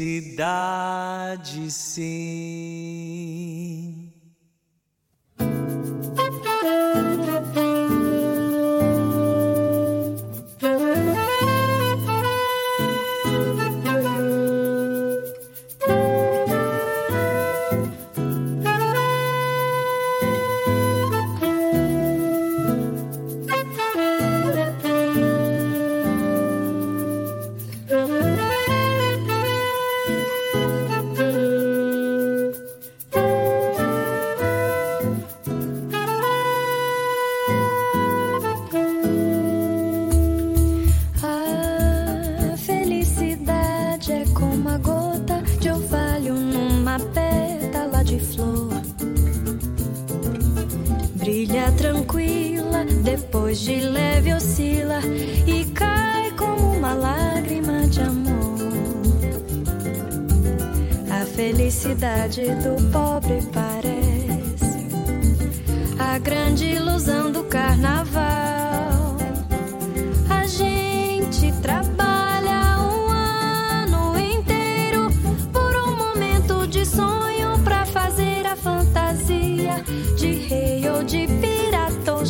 Felicidade sim. Brilha tranquila, depois de leve oscila e cai como uma lágrima de amor. A felicidade do pobre parece a grande ilusão do carnaval. De pirata ou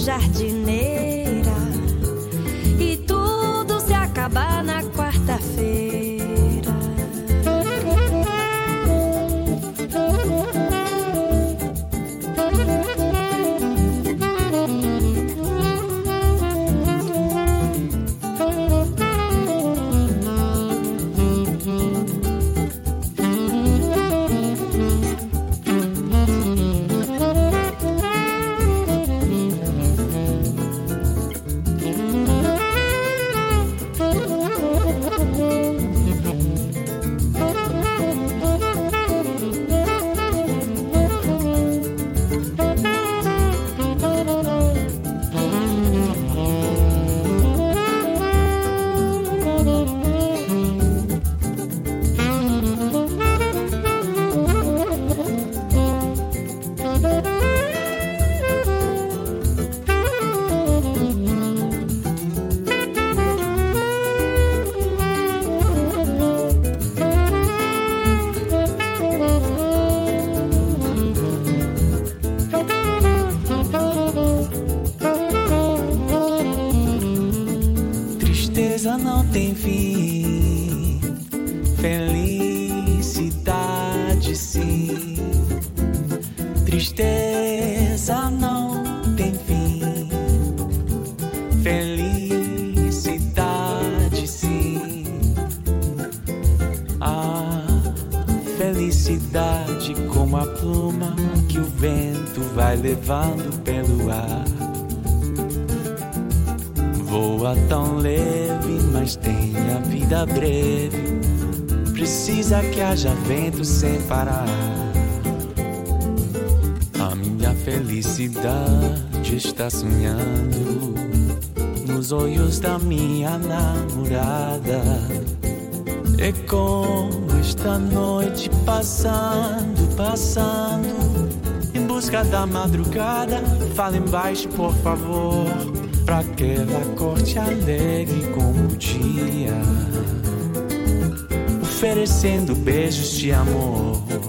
felicidade sim. A felicidade como a pluma que o vento vai levando pelo ar. Voa tão leve, mas tem a vida breve. Precisa que haja vento sem parar. A minha felicidade está sonhando nos olhos da minha namorada. E como esta noite passando, passando, em busca da madrugada, fala embaixo, por favor, pra que ela corte alegre como o dia, oferecendo beijos de amor.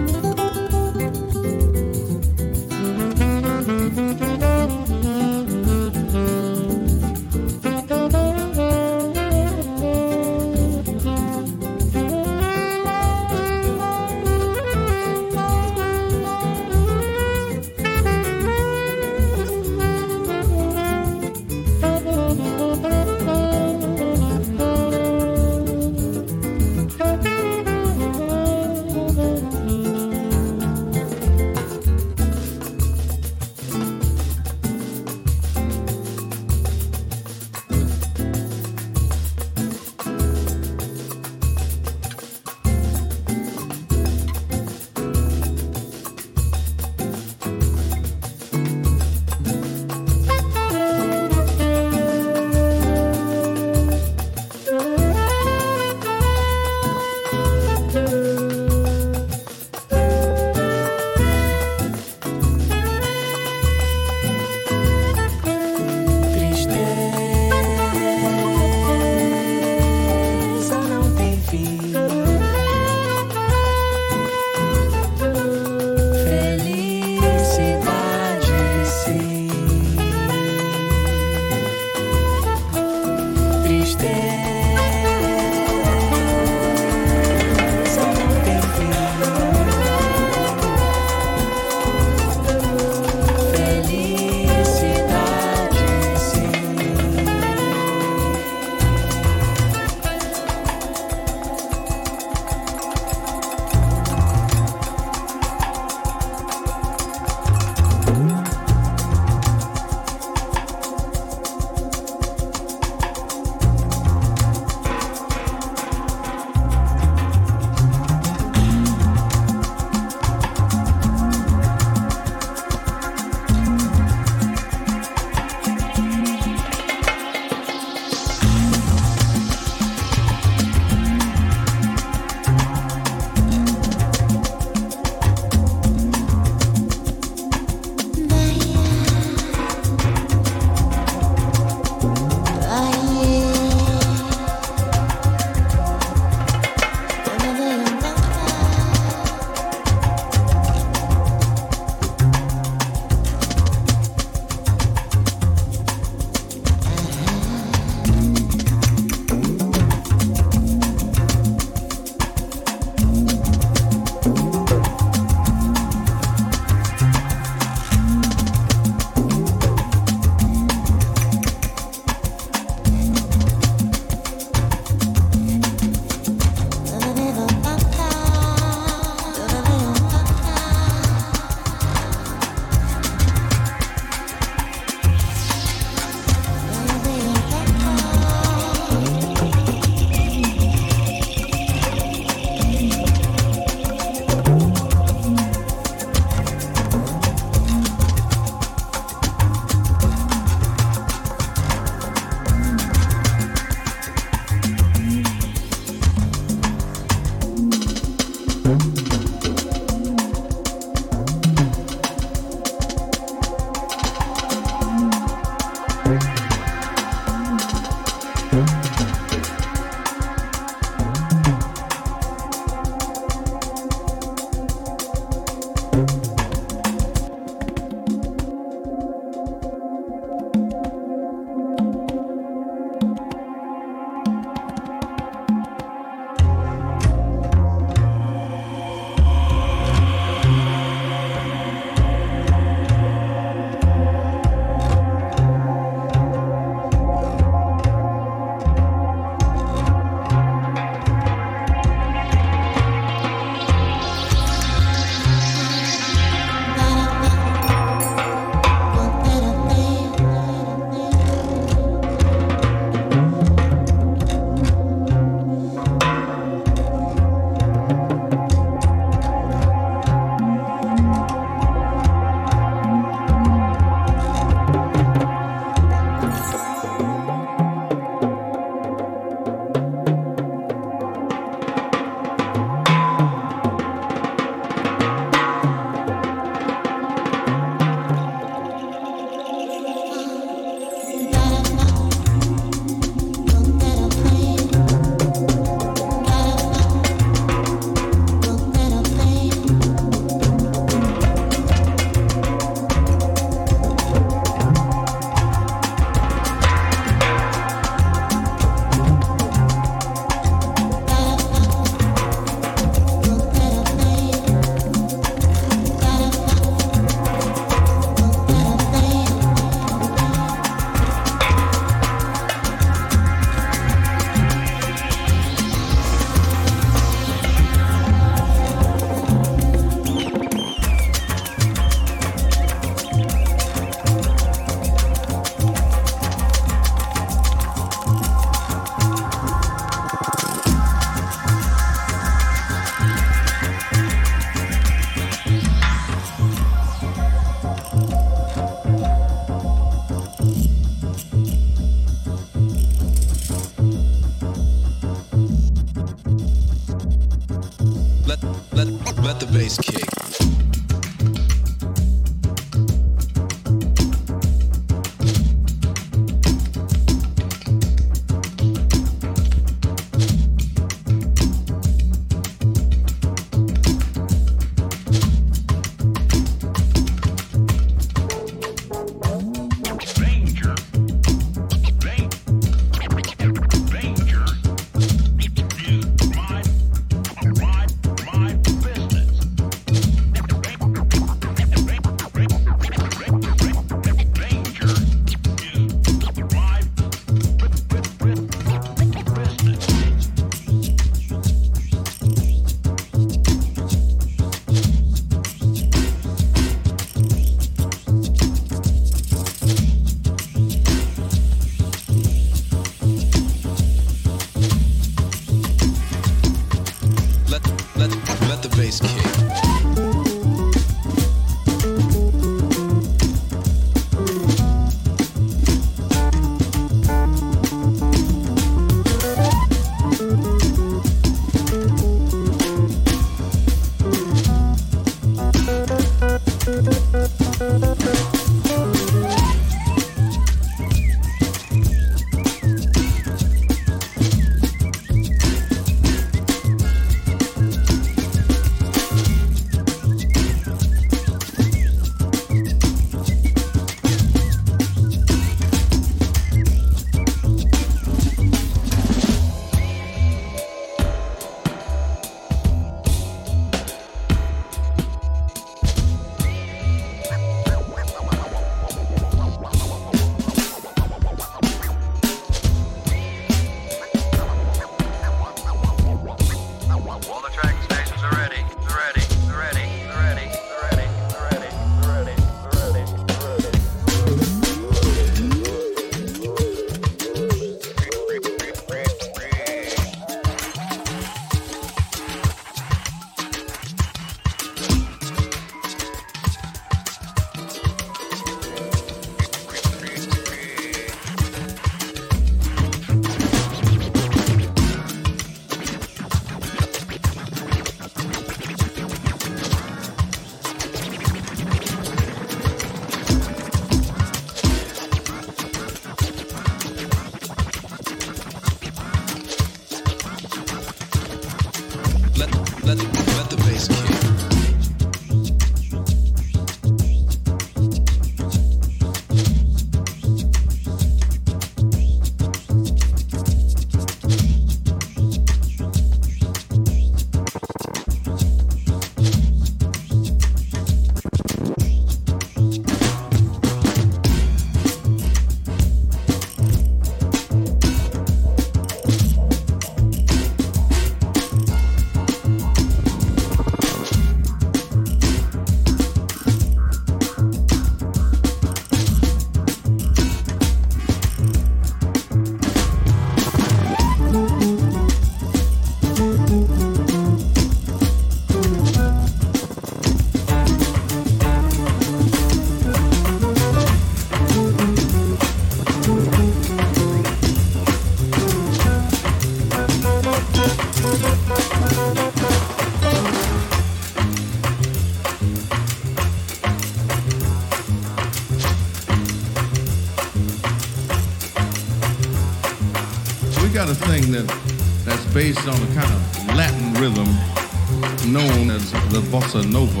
Bossa nova.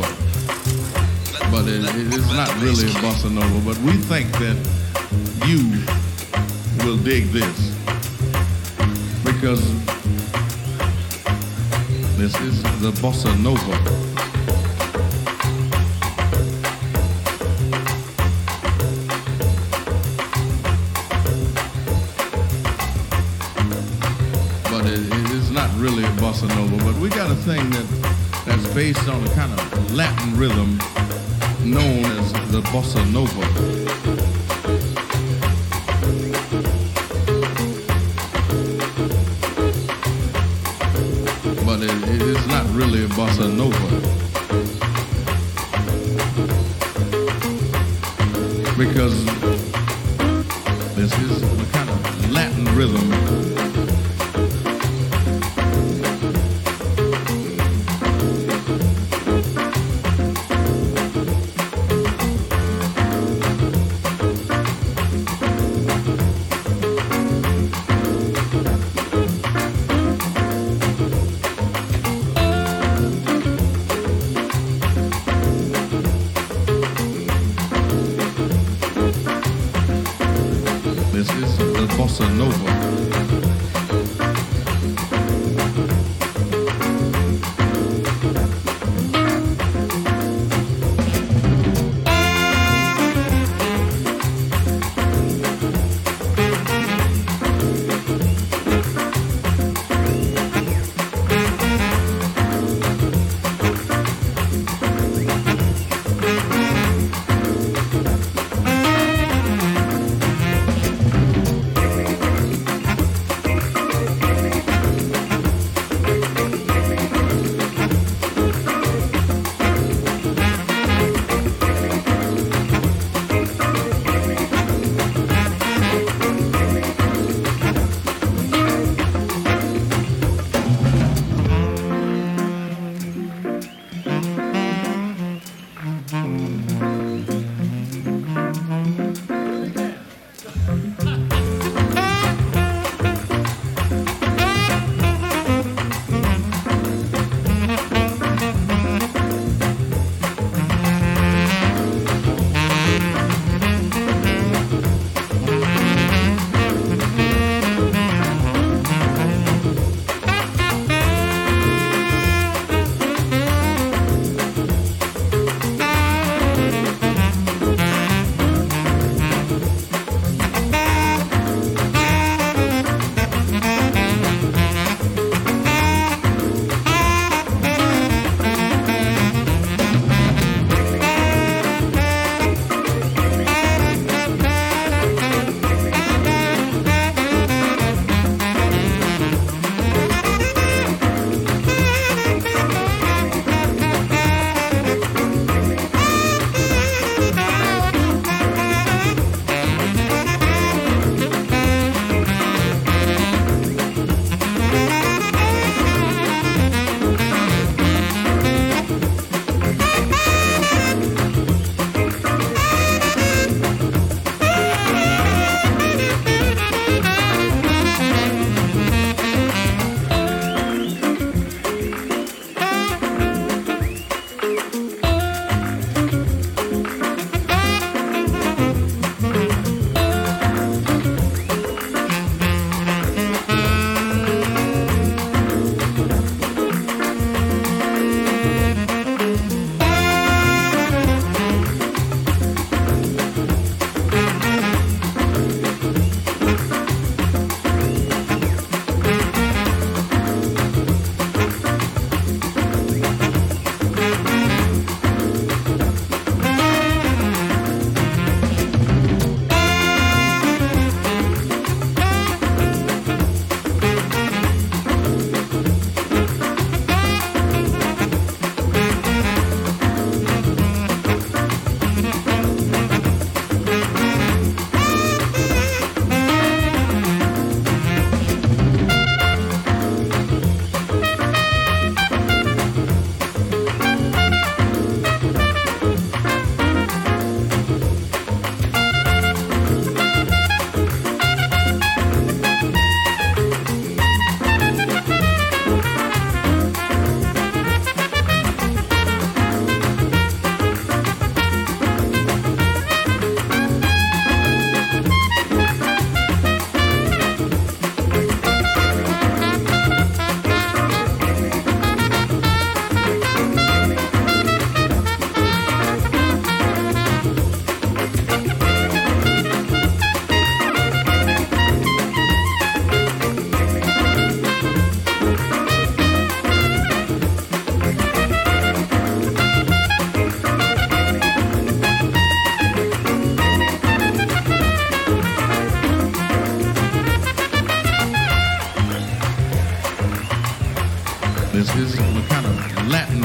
But it, it is not really a bossa nova, but we think that you will dig this because this is the bossa nova. But it is not really a bossa nova, but we got a thing that based on a kind of Latin rhythm known as the bossa nova. But it, it is not really a bossa nova. Because this is a kind of Latin rhythm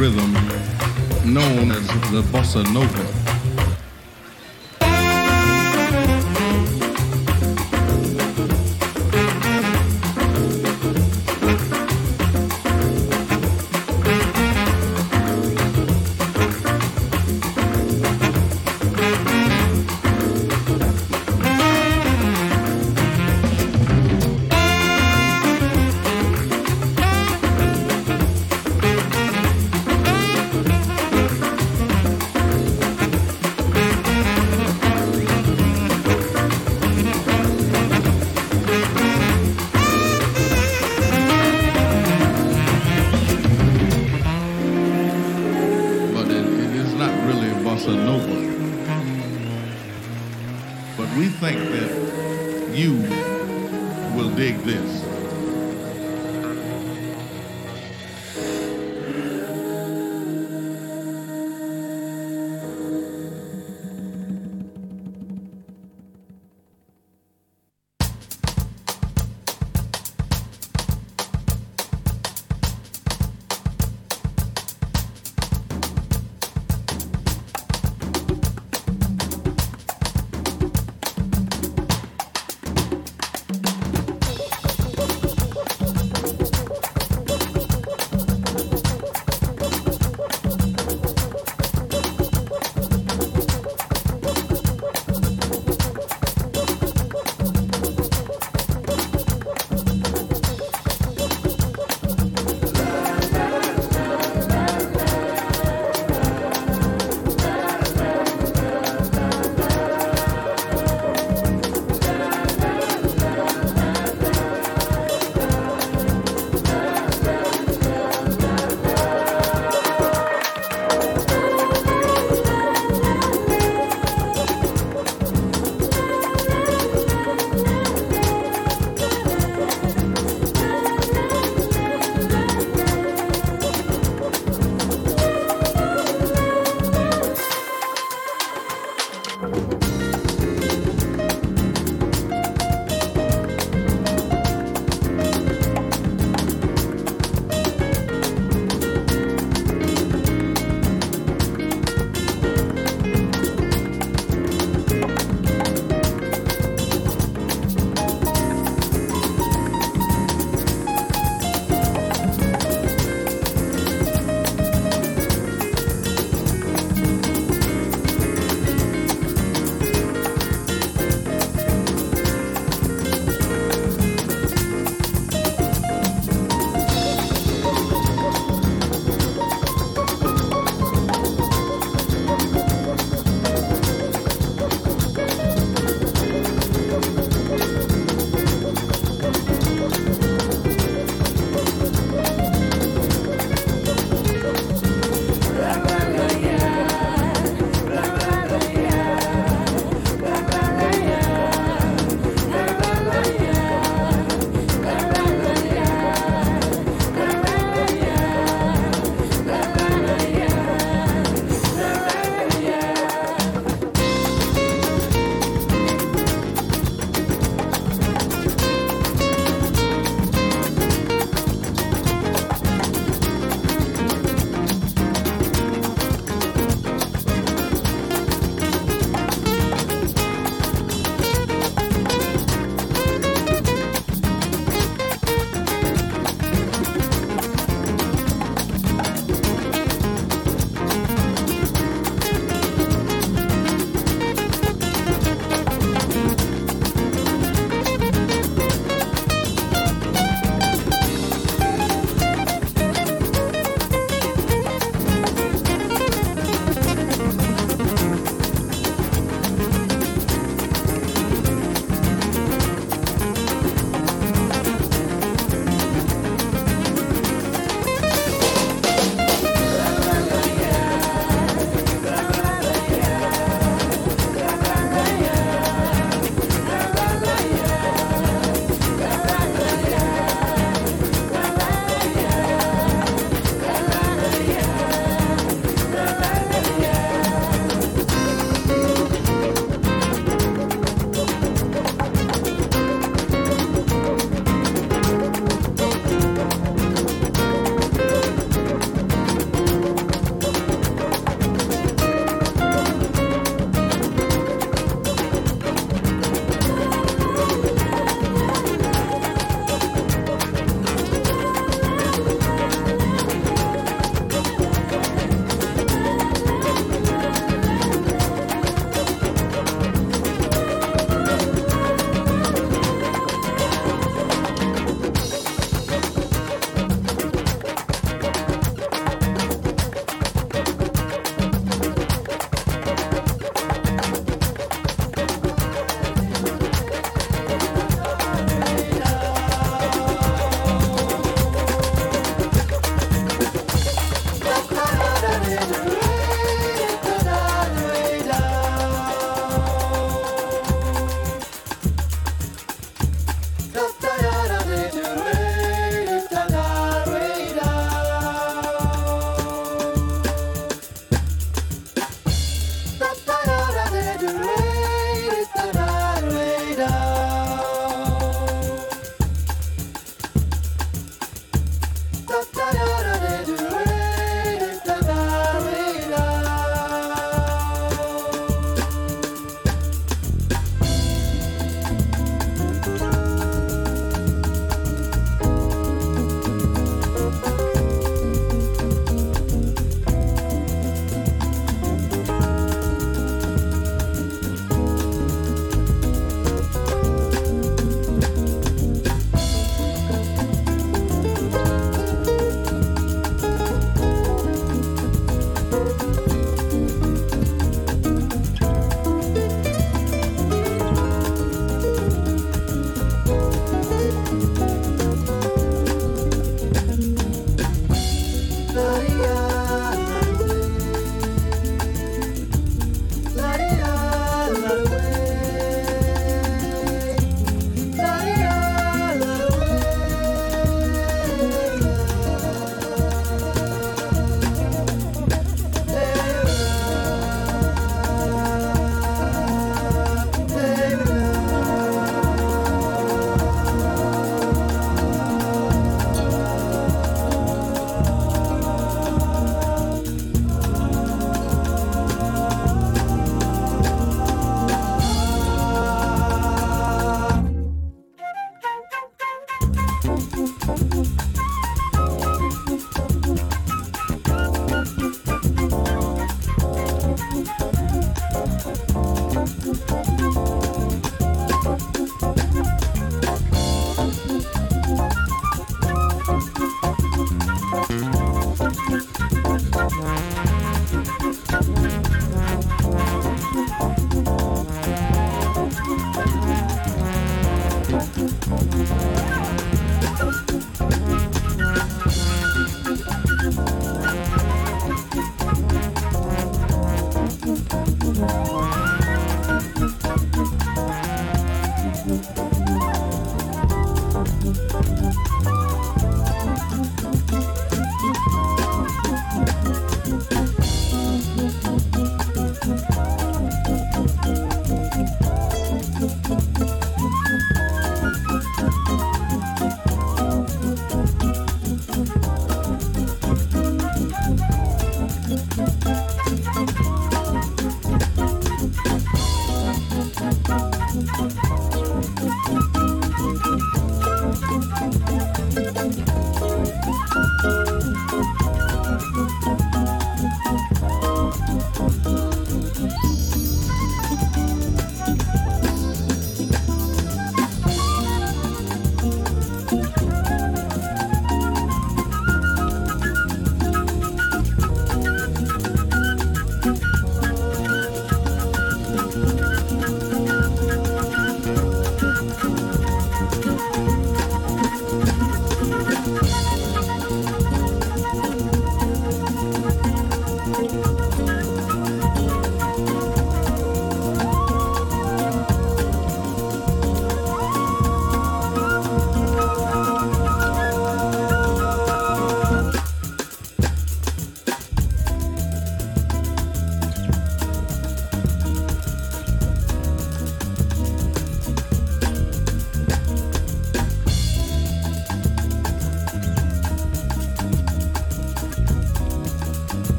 rhythm known as the bossa nova. But we think that you will dig this.